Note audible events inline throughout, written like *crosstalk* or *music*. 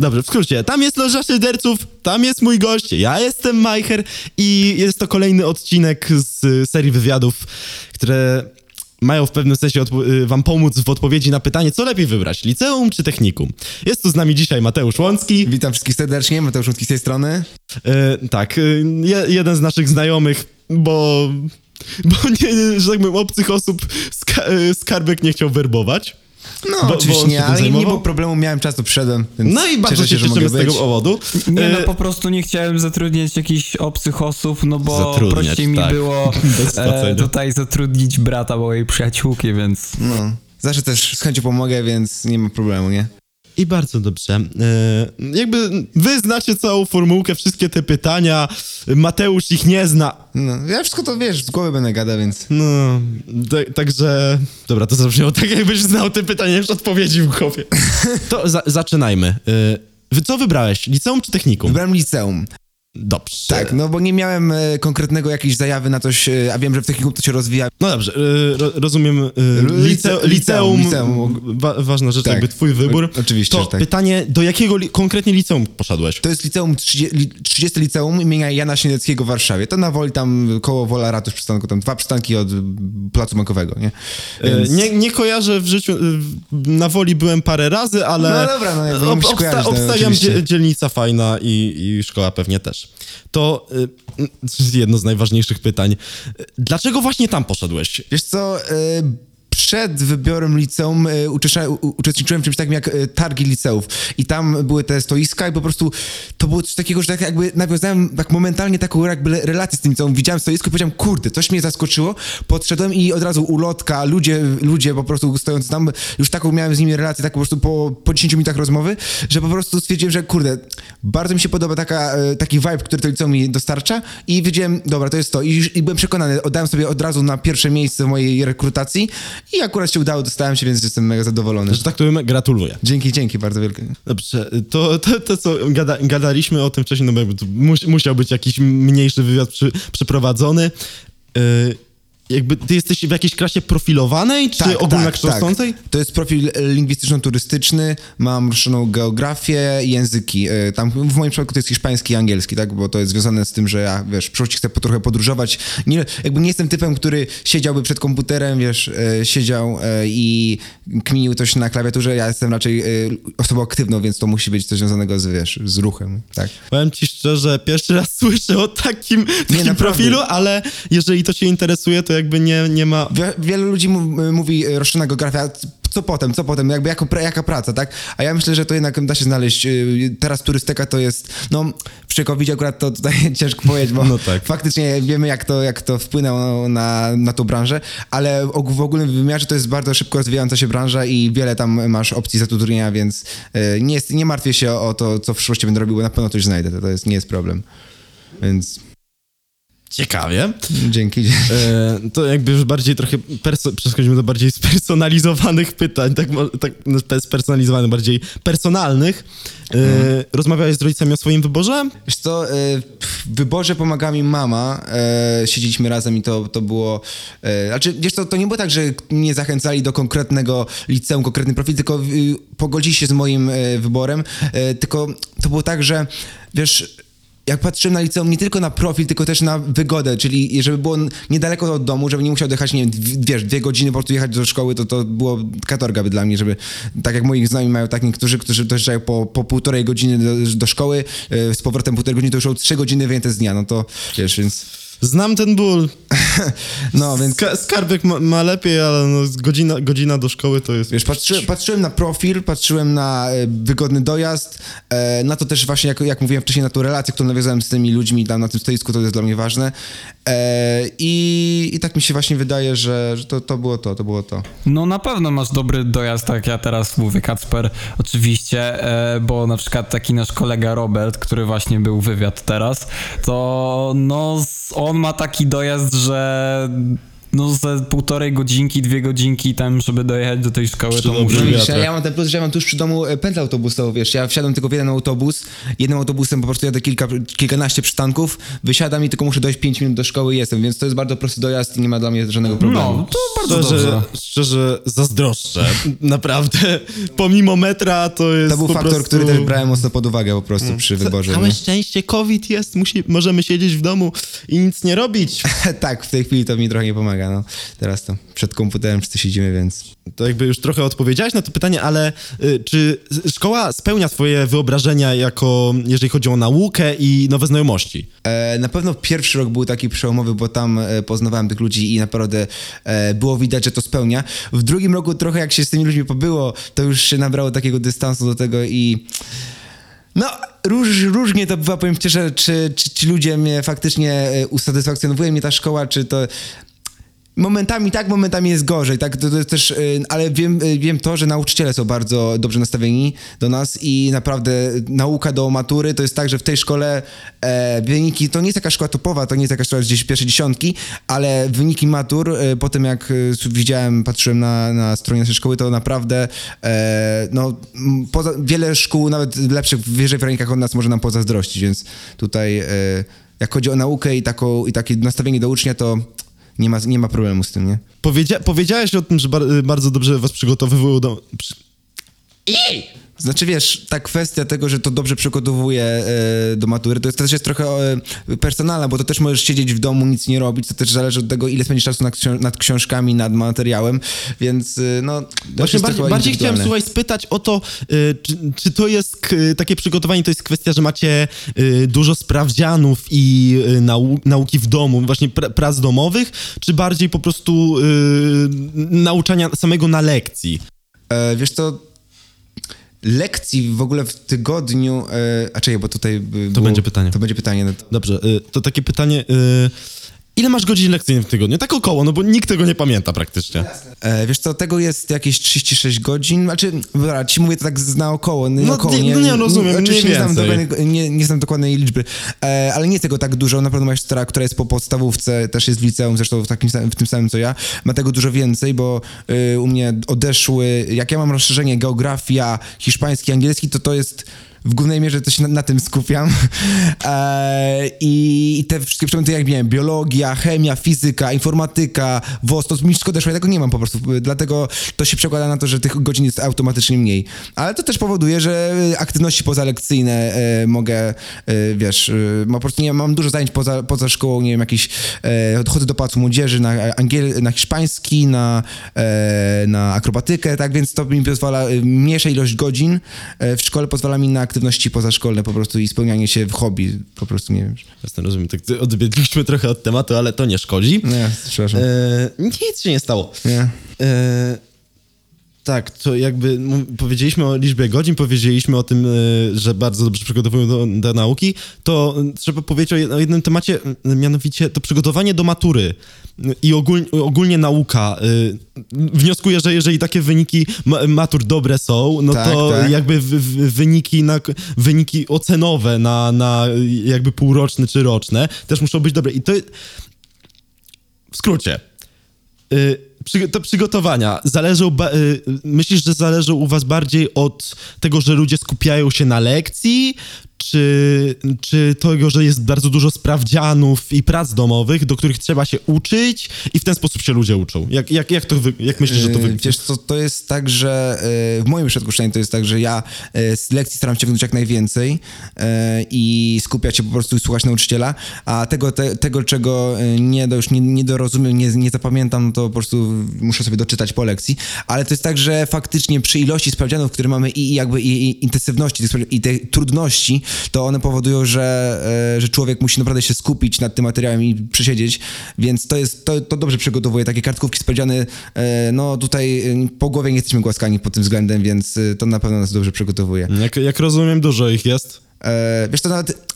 Dobrze, w skrócie, tam jest loża szyderców, tam jest mój gość, ja jestem Majcher i jest to kolejny odcinek z serii wywiadów, które mają w pewnym sensie y, wam pomóc w odpowiedzi na pytanie, co lepiej wybrać, liceum czy technikum. Jest tu z nami dzisiaj Mateusz Łącki. Witam wszystkich serdecznie, Mateusz Łódzki z tej strony. E, tak, y, je, jeden z naszych znajomych, bo, bo nie, że tak powiem, obcych osób ska, y, skarbek nie chciał werbować. No, Bo- bo oczywiście się nie, ale nie było problemu, miałem czas, to przyszedłem, więc No i bardzo cieszę się że mogę cieszymy z tego być. powodu. Nie, E, no po prostu nie chciałem zatrudniać jakichś obcych osób, no bo Zatrudniać, prościej mi tak. było *laughs* e, tutaj zatrudnić brata mojej przyjaciółki, więc... No, zawsze też z chęcią pomogę, więc nie ma problemu, nie? I bardzo dobrze. E, jakby wy znacie całą formułkę, wszystkie te pytania. Mateusz ich nie zna. No, ja wszystko to, wiesz, z głowy będę gadał, więc... No, ta- także. Dobra, to zabrzmiało tak, jakbyś znał te pytania już odpowiedzi w głowie. *laughs* To za, zaczynajmy. Wy co wybrałeś? Liceum czy technikum? Wybrałem liceum. Dobrze. Tak, no bo nie miałem e, konkretnego jakiejś zajawy na coś, e, a wiem, że w technikum to się rozwija. No dobrze, e, ro, rozumiem. e, Lice- lice, liceum, liceum, liceum. Wa, ważna rzecz, Tak. jakby twój wybór. O- oczywiście, To że tak. pytanie, do jakiego li, konkretnie liceum poszedłeś? To jest liceum 30, li- 30 liceum imienia Jana Śniadeckiego w Warszawie. To na Woli tam koło Wola Ratusz przystanku, tam dwa przystanki od Placu Makowego, nie? E, Więc- Nie, nie kojarzę w życiu, w- na woli byłem parę razy, ale No dobra, no jakby nie musisz kojarzyć, no, obstawiam oczywiście. dzie, dzielnica fajna i, i szkoła pewnie też. To y, y, jedno z najważniejszych pytań. Y, Dlaczego właśnie tam poszedłeś? Wiesz co, e, przed wybiorem liceum e, uczesza- uczestniczyłem w czymś takim jak e, targi liceów. I tam były te stoiska i po prostu to było coś takiego, że tak jakby nawiązałem tak momentalnie taką jakby relację z tym liceum. Widziałem stoisko i powiedziałem, kurde, coś mnie zaskoczyło, podszedłem i od razu ulotka, ludzie, ludzie po prostu stojąc tam, już taką miałem z nimi relację, tak po prostu po, po 10 minutach rozmowy, że po prostu stwierdziłem, że kurde, bardzo mi się podoba taka, e, taki vibe, który to liceum mi dostarcza i wiedziałem, dobra, to jest to. I, i byłem przekonany, oddałem sobie od razu na pierwsze miejsce w mojej rekrutacji i akurat się udało, dostałem się, więc jestem mega zadowolony. Że tak to gratuluję. Dzięki, dzięki bardzo wielkie. Dobrze, to, to, to co gada, gadaliśmy o tym wcześniej, no bo mus, musiał być jakiś mniejszy wywiad przy, przeprowadzony. Y, jakby ty jesteś w jakiejś klasie profilowanej, czy ogólnokształcącej? Tak. To jest profil e, lingwistyczno-turystyczny, mam ruszoną geografię i języki. E, Tam w moim przypadku to jest hiszpański i angielski, tak? Bo to jest związane z tym, że ja, wiesz, w przyszłości chcę po trochę podróżować. Nie, jakby nie jestem typem, który siedziałby przed komputerem, wiesz, e, siedział i kminił coś na klawiaturze. Ja jestem raczej osobą aktywną, więc to musi być coś związanego z, wiesz, z ruchem, tak? Powiem ci szczerze, pierwszy raz słyszę o takim, takim naprawdę. profilu, ale jeżeli to cię interesuje, to jakby nie, nie ma... Wie, wielu ludzi mu- mówi e, roszczona geografia, co potem, co potem, jakby jako, jaka praca, tak? A ja myślę, że to jednak da się znaleźć. y, Teraz turystyka to jest, no przy covid akurat to tutaj *laughs* ciężko powiedzieć, bo No tak. faktycznie wiemy jak to, jak to wpłynęło na, na tą branżę, ale w ogólnym wymiarze to jest bardzo szybko rozwijająca się branża i wiele tam masz opcji zatrudnienia, więc y, nie, jest, nie martwię się o to, co w przyszłości będę robił, bo na pewno coś znajdę, to, to jest, nie jest problem. Więc Ciekawie. dzięki. E, to jakby już bardziej trochę perso- przechodzimy do bardziej spersonalizowanych pytań, tak, tak no, spersonalizowanych, bardziej personalnych. E, Rozmawiałeś z rodzicami o swoim wyborze? Wiesz co, e, w wyborze pomaga mi mama, e, siedzieliśmy razem i to, to było, e, znaczy wiesz co, to nie było tak, że mnie zachęcali do konkretnego liceum, konkretny profil, tylko y, pogodzili się z moim e, wyborem, e, tylko to było tak, że wiesz, jak patrzyłem na liceum nie tylko na profil, tylko też na wygodę, czyli żeby było niedaleko od domu, żeby nie musiał dojechać, nie wiem, wiesz, dwie godziny po prostu jechać do szkoły, to to było katorga by dla mnie, żeby, tak jak moi znajomi mają tak niektórzy, którzy dojeżdżają po, po półtorej godziny do, do szkoły, e, z powrotem półtorej godziny, to już są trzy godziny wyjęte z dnia, no to wiesz, więc, Znam ten ból. *laughs* no więc... Ska- skarbek ma, ma lepiej, ale no, godzina, godzina do szkoły to jest... Wiesz, patrzy, patrzyłem na profil, patrzyłem na e, wygodny dojazd, e, na to też właśnie, jak, jak mówiłem wcześniej, na tą relację, którą nawiązałem z tymi ludźmi tam na tym stoisku, to jest dla mnie ważne. E, i, I tak mi się właśnie wydaje, że, że to, to było to, to było to. No na pewno masz dobry dojazd, tak jak ja teraz mówię, Kacper, oczywiście, e, bo na przykład taki nasz kolega Robert, który właśnie był wywiad teraz, to no s- on ma taki dojazd, że no ze półtorej godzinki, dwie godzinki tam, żeby dojechać do tej szkoły, Przy to musi... No ja, mam ten plus, że ja mam tuż przy domu e, pętlę autobusową, wiesz, ja wsiadam tylko w jeden autobus, jednym autobusem po prostu jadę kilka, kilkanaście przystanków, wysiadam i tylko muszę dojść 5 minut do szkoły i jestem, więc to jest bardzo prosty dojazd i nie ma dla mnie żadnego problemu. No, to bardzo Szczerze, dobrze. szczerze zazdroszczę. *laughs* Naprawdę. Pomimo metra to jest To był po faktor, prostu... który też brałem mocno pod uwagę po prostu przy wyborze. Całe nie? szczęście COVID jest, musi, możemy siedzieć w domu i nic nie robić. *laughs* tak, w tej chwili to mi trochę nie pomaga, no. Teraz to przed komputerem wszyscy siedzimy, więc... To jakby już trochę odpowiedziałeś na to pytanie, ale y, czy szkoła spełnia twoje wyobrażenia jako, jeżeli chodzi o naukę i nowe znajomości? E, na pewno pierwszy rok był taki przełomowy, bo tam e, poznawałem tych ludzi i naprawdę e, było widać, że to spełnia. W drugim roku trochę jak się z tymi ludźmi pobyło, to już się nabrało takiego dystansu do tego i... No, róż, różnie to bywa, powiem szczerze, czy, czy ci ludzie mnie faktycznie e, usatysfakcjonowuje mnie ta szkoła, czy to... Momentami tak, momentami jest gorzej, tak, to, to też, y, ale wiem, y, wiem to, że nauczyciele są bardzo dobrze nastawieni do nas i naprawdę nauka do matury to jest tak, że w tej szkole e, wyniki, to nie jest jakaś szkoła topowa, to nie jest jakaś szkoła gdzieś pierwsze dziesiątki, ale wyniki matur, e, po tym jak e, widziałem, patrzyłem na, na stronie naszej szkoły, to naprawdę e, no, poza, wiele szkół, nawet lepszych, wyżej w rankach od nas może nam pozazdrościć, więc tutaj e, jak chodzi o naukę i, taką, i takie nastawienie do ucznia, to nie ma, nie ma problemu z tym, nie? Powiedzia- powiedziałeś o tym, że bar- y, bardzo dobrze was przygotowywują do... Przy... Znaczy wiesz, ta kwestia tego, że to dobrze przygotowuje e, do matury, to jest, też jest trochę e, personalna, bo to też możesz siedzieć w domu, nic nie robić, to też zależy od tego, ile spędzisz czasu nad, nad książkami, nad materiałem, więc e, no... Właśnie bardziej, bardziej chciałem, słuchaj, spytać o to, y, czy, czy to jest takie przygotowanie, to jest kwestia, że macie y, dużo sprawdzianów i y, nau- nauki w domu, właśnie pr- prac domowych, czy bardziej po prostu y, nauczania samego na lekcji? E, wiesz co, lekcji w ogóle w tygodniu, e, a czekaj, bo tutaj... e, było- będzie pytanie. To będzie pytanie. Dobrze, y, to takie pytanie, ile masz godzin lekcyjnych w tygodniu? Tak około, no bo nikt tego nie pamięta praktycznie. E, wiesz co, tego jest jakieś 36 godzin, znaczy, dobra, ci mówię to tak z- naokoło, nie, No, około, nie- no nie, rozumiem, oczywiście mniej nie znam, dokładnej, nie, nie znam dokładnej liczby, e, ale nie jest tego tak dużo, na pewno moja siostra, która jest po podstawówce, też jest w liceum, zresztą w, takim, w tym samym co ja, ma tego dużo więcej, bo y, u mnie odeszły, jak ja mam rozszerzenie geografia, hiszpański, angielski, to to jest... W głównej mierze to się na, na tym skupiam. *laughs* E, i, te wszystkie przedmioty, jak miałem, biologia, chemia, fizyka, informatyka, WOS, to mi odeszło, ja tego nie mam po prostu. Dlatego to się przekłada na to, że tych godzin jest automatycznie mniej. Ale to też powoduje, że aktywności pozalekcyjne e, mogę, e, wiesz, e, po prostu nie mam dużo zajęć poza, poza szkołą, nie wiem, jakieś, e, chodzę do pałacu młodzieży na, angiel, na hiszpański, na, e, na akrobatykę, tak, więc to mi pozwala, e, mniejsza ilość godzin e, w szkole pozwala mi na aktywności pozaszkolne po prostu i spełnianie się w hobby, po prostu, nie wiem. Jasne, rozumiem, tak odbiegliśmy trochę od tematu, ale to nie szkodzi. Nie, przepraszam. E, nic się nie stało. Nie. E, tak, to jakby powiedzieliśmy o liczbie godzin, powiedzieliśmy o tym, e, że bardzo dobrze przygotowują do, do nauki, to e, trzeba powiedzieć o jed- o jednym temacie, m, mianowicie to przygotowanie do matury e, i ogól, ogólnie nauka. E, Wnioskuję, że jeżeli takie wyniki ma, matur dobre są, no Tak, to tak. jakby wyniki, na, wyniki ocenowe na, na jakby półroczne czy roczne też muszą być dobre. I to w skrócie, Y, przy, te przygotowania. Zależą, ba- y, myślisz, że zależą u was bardziej od tego, że ludzie skupiają się na lekcji, czy, czy tego, że jest bardzo dużo sprawdzianów i prac domowych, do których trzeba się uczyć i w ten sposób się ludzie uczą? Jak, jak, jak, to jak myślisz, że to Yy, wygląda? Wiesz co, to jest tak, że yy, w moim przypadku to jest tak, że ja yy, z lekcji staram się wyjąć jak najwięcej i skupiać się po prostu i słuchać nauczyciela, a tego, te, tego czego nie, do, już nie, nie dorozumiem, nie, nie zapamiętam, to po prostu muszę sobie doczytać po lekcji, ale to jest tak, że faktycznie przy ilości sprawdzianów, które mamy i, jakby i, i intensywności i tej trudności, to one powodują, że, yy, że człowiek musi naprawdę się skupić nad tym materiałem i przesiedzieć, więc to jest, to, to dobrze przygotowuje takie kartkówki sprawdziany, e, no tutaj e, po głowie nie jesteśmy głaskani pod tym względem, więc e, to na pewno nas dobrze przygotowuje. Jak, jak rozumiem, dużo ich jest. E, wiesz to nawet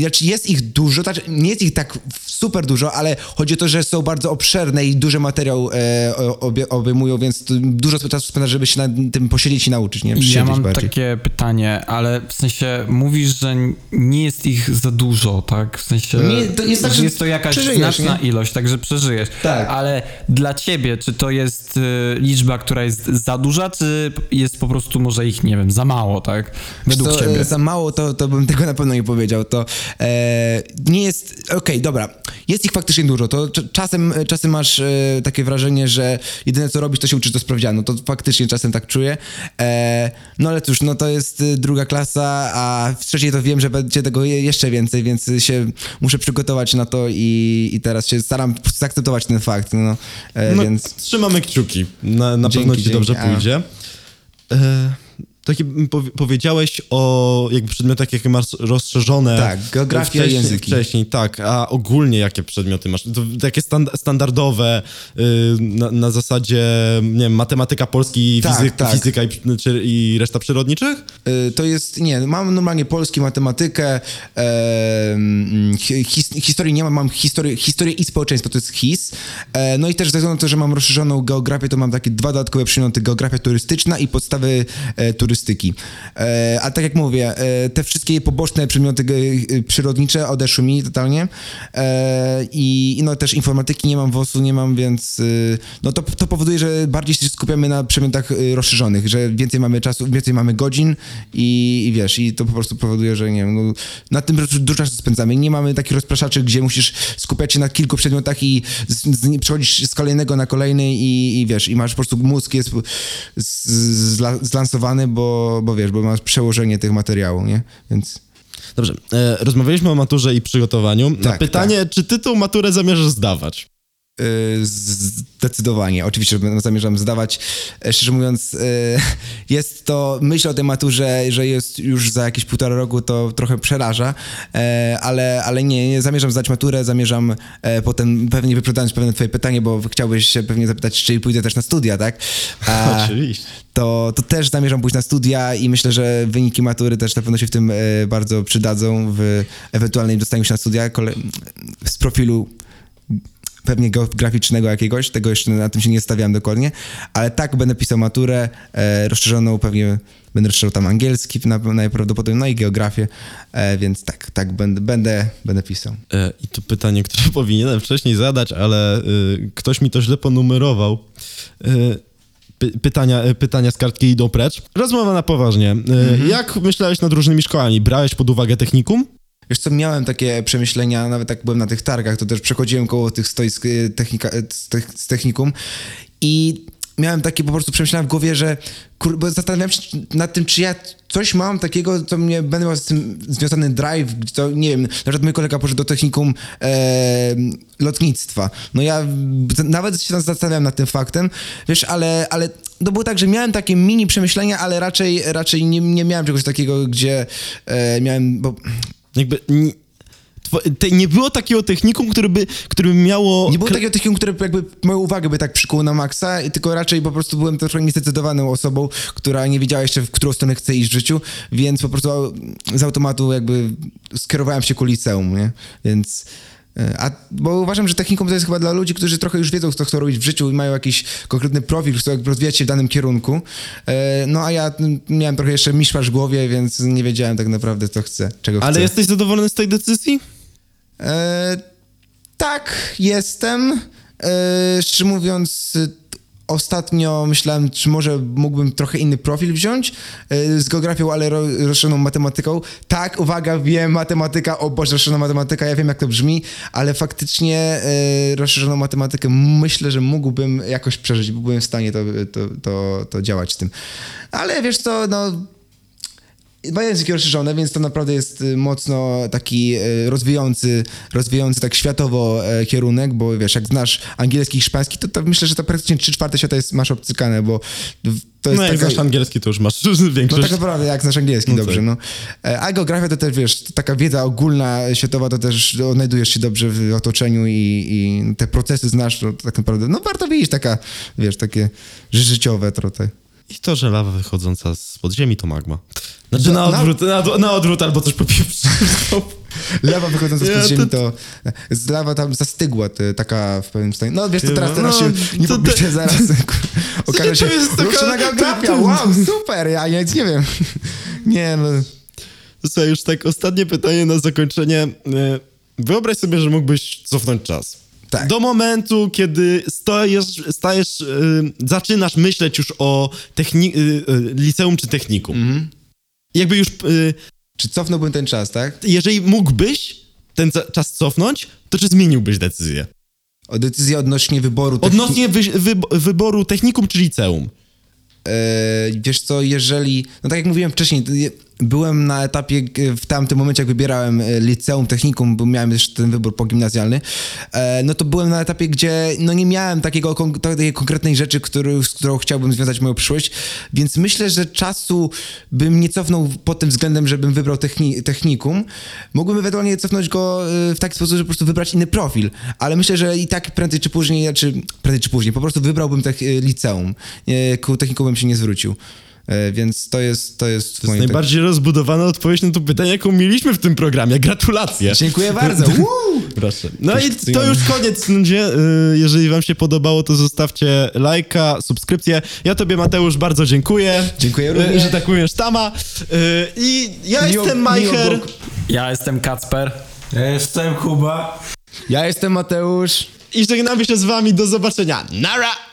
znaczy jest ich dużo, znaczy nie jest ich tak super dużo, ale chodzi o to, że są bardzo obszerne i duży materiał e, obie, obejmują, więc dużo czasu spędzasz, żeby się na tym posiedzieć i nauczyć, nie? Ja mam bardziej. takie pytanie, ale w sensie mówisz, że nie jest ich za dużo, tak? W sensie, Nie, to jest tak, że jest to jakaś znaczna nie? ilość, także przeżyjesz. Tak. Ale dla ciebie, czy to jest y, liczba, która jest za duża, czy jest po prostu może ich, nie wiem, za mało, tak? Według Co, ciebie. Za mało to, to bym tego na pewno nie powiedział. To e, nie jest. Okej, dobra. Jest ich faktycznie dużo. To cz- czasem, czasem masz e, takie wrażenie, że jedyne co robisz, to się uczysz do sprawdzianu. To faktycznie czasem tak czuję. E, no ale cóż, no to jest e, druga klasa, a w trzeciej to wiem, że będzie tego je- jeszcze więcej, więc się muszę przygotować na to i, i teraz się staram zaakceptować ten fakt. No, e, No, więc. Trzymamy kciuki. Na, na Dzięki, pewno ci dzięki. dobrze pójdzie. E, takie powiedziałeś o jakby przedmiotach, jakie masz rozszerzone. Tak, geografia wcześniej, języki. Wcześniej, tak. A ogólnie jakie przedmioty masz? To takie stand, standardowe, y, na, na zasadzie, nie wiem, matematyka, polski, Tak, fizyk, tak. fizyka i, czy, i reszta przyrodniczych? Y, To jest, nie, mam normalnie polski, matematykę, hi- his, historii nie mam, mam historię, historię i społeczeństwo, to jest HIS. E, no i też ze względu na to, że mam rozszerzoną geografię, to mam takie dwa dodatkowe przedmioty, geografia turystyczna i podstawy e, turystyki. E, a tak jak mówię, e, te wszystkie poboczne przedmioty ge- przyrodnicze odeszły mi totalnie e, i, no też informatyki nie mam, WOS-u nie mam, więc no to, to powoduje, że bardziej się skupiamy na przedmiotach rozszerzonych, że więcej mamy czasu, więcej mamy godzin i, i wiesz, i to po prostu powoduje, że nie wiem, no, na tym dużo- czasu spędzamy. Nie mamy takich rozpraszaczy, gdzie musisz skupiać się na kilku przedmiotach i z, z, przechodzisz z kolejnego na kolejny i, i wiesz, i masz po prostu mózg jest z, zla, zlansowany, bo, bo wiesz, bo masz przełożenie tych materiałów, nie? Więc... Dobrze. E, rozmawialiśmy o maturze i przygotowaniu. Na Tak, pytanie, czy ty tą maturę zamierzasz zdawać? Y, Zdecydowanie. Oczywiście zamierzam zdawać. E, Szczerze mówiąc, y, *laughs* jest to, myśl o tej maturze, że jest już za jakieś półtora roku, to trochę przeraża, e, ale, ale nie, nie zamierzam zdać maturę, zamierzam e, potem pewnie wyprzedzając pewne twoje pytanie, bo chciałbyś się pewnie zapytać, czy pójdę też na studia, tak? A, *laughs* Oczywiście. to, to też zamierzam pójść na studia i myślę, że wyniki matury też na pewno się w tym e, bardzo przydadzą w ewentualnym dostaniu się na studia z profilu pewnie geograficznego jakiegoś, tego jeszcze na tym się nie stawiałem dokładnie, ale tak będę pisał maturę e, rozszerzoną, pewnie będę rozszerzał tam angielski na, najprawdopodobniej, no i geografię, e, więc tak, tak będę, będę, będę pisał. E, I to pytanie, które *laughs* powinienem wcześniej zadać, ale y, ktoś mi to źle ponumerował. Y, py, pytania, y, pytania z kartki idą precz. Rozmowa na poważnie. Y, Jak myślałeś nad różnymi szkołami? Brałeś pod uwagę technikum? Wiesz co, miałem takie przemyślenia, nawet jak byłem na tych targach, to też przechodziłem koło tych stoisk y, technika, y, z, tech, z technikum i miałem takie po prostu przemyślenia w głowie, że kur, bo zastanawiałem się nad tym, czy ja coś mam takiego, co mnie będę miał z tym związany drive, to nie wiem, na przykład mój kolega poszedł do technikum e, lotnictwa. No ja nawet się zastanawiałem nad tym faktem, wiesz, ale, ale to było tak, że miałem takie mini przemyślenia, ale raczej, raczej nie, nie miałem czegoś takiego, gdzie e, miałem, bo Jakby... te, nie było takiego technikum, który by, który by miało... Nie było takiego technikum, które jakby moją uwagę by tak przykuło na maksa, tylko raczej po prostu byłem trochę niezdecydowaną osobą, która nie wiedziała jeszcze, w którą stronę chce iść w życiu, więc po prostu z automatu jakby skierowałem się ku liceum, nie? Więc... A, bo uważam, że technikum to jest chyba dla ludzi, którzy trochę już wiedzą, co chcą robić w życiu i mają jakiś konkretny profil, chcą rozwijać się w danym kierunku. E, No a ja miałem trochę jeszcze miszmasz w głowie, więc nie wiedziałem tak naprawdę, co chcę, czego Ale chcę. jesteś zadowolony z tej decyzji? E, tak, jestem. E, szczerze mówiąc, ostatnio myślałem, czy może mógłbym trochę inny profil wziąć e, z geografią, ale ro, rozszerzoną matematyką. Tak, uwaga, wiem, matematyka, o Boże, rozszerzona matematyka, ja wiem, jak to brzmi, ale faktycznie e, rozszerzoną matematykę myślę, że mógłbym jakoś przeżyć, bo byłem w stanie to, to, to, to działać z tym. Ale wiesz co, no ma języki rozszerzone, więc to naprawdę jest y, mocno taki y, rozwijający, rozwijający tak światowo e, kierunek, bo wiesz, jak znasz angielski i hiszpański, to, to myślę, że to praktycznie 3 czwarte świata jest, masz obcykane, bo to jest No jak taka- znasz angielski, to już masz *laughs* no większość. tak naprawdę, jak znasz angielski No dobrze, tak. no. E, A geografia to też, wiesz, taka wiedza ogólna, światowa, to też odnajdujesz się dobrze w otoczeniu i, i te procesy znasz, to tak naprawdę, no warto wiedzieć taka, wiesz, takie życiowe trochę. I to, że lawa wychodząca z podziemi to magma. Znaczy na odwrót, na, na odwrót albo coś popieprzył. *laughs* Lawa wychodząca z ziemi to-. Z lawa tam zastygła, taka w pewnym stanie. No wiesz, to teraz, No, teraz się nie to podpiszę te- zaraz. Okaże się, ruszyna geografia, wow, super, ja nic nie wiem. *laughs* Nie no... Słuchaj, już tak ostatnie pytanie na zakończenie. E, Wyobraź sobie, że mógłbyś cofnąć czas. Tak. Do momentu, kiedy stajesz, stajesz e, zaczynasz myśleć już o techni- e, e, liceum czy technikum. Mhm. Jakby już, Czy cofnąłbym ten czas, tak? jeżeli mógłbyś ten czas cofnąć, to czy zmieniłbyś decyzję? O decyzję odnośnie wyboru... techni- Odnośnie wy- wy- wyboru technikum czy liceum? E, wiesz co, jeżeli, no tak jak mówiłem wcześniej, byłem na etapie w tamtym momencie, jak wybierałem e, liceum, technikum, bo miałem jeszcze ten wybór pogimnazjalny, e, no to byłem na etapie, gdzie no nie miałem takiego takiej konkretnej rzeczy, który, z którą chciałbym związać moją przyszłość, więc myślę, że czasu bym nie cofnął pod tym względem, żebym wybrał techni- technikum. Mógłbym ewentualnie cofnąć go e, w taki sposób, że po prostu wybrać inny profil, ale myślę, że i tak prędzej czy później, znaczy prędzej czy później, po prostu wybrałbym tech, e, liceum. Ku technikum bym się nie zwrócił. E, Więc to jest, to jest, To jest najbardziej rozbudowana odpowiedź na to pytanie, jaką mieliśmy w tym programie. Gratulacje. Dziękuję bardzo. *laughs* Proszę. No i to już koniec. ludzie. Y, Jeżeli wam się podobało, to zostawcie lajka, subskrypcję. Ja tobie, Mateusz, bardzo dziękuję. Dziękuję Y, również. Że tak mówisz, Tama. Y, I ja Miło- jestem Majcher. Ja jestem Kacper. Ja jestem Kuba. Ja jestem Mateusz. I żegnamy się z wami. Do zobaczenia. Nara!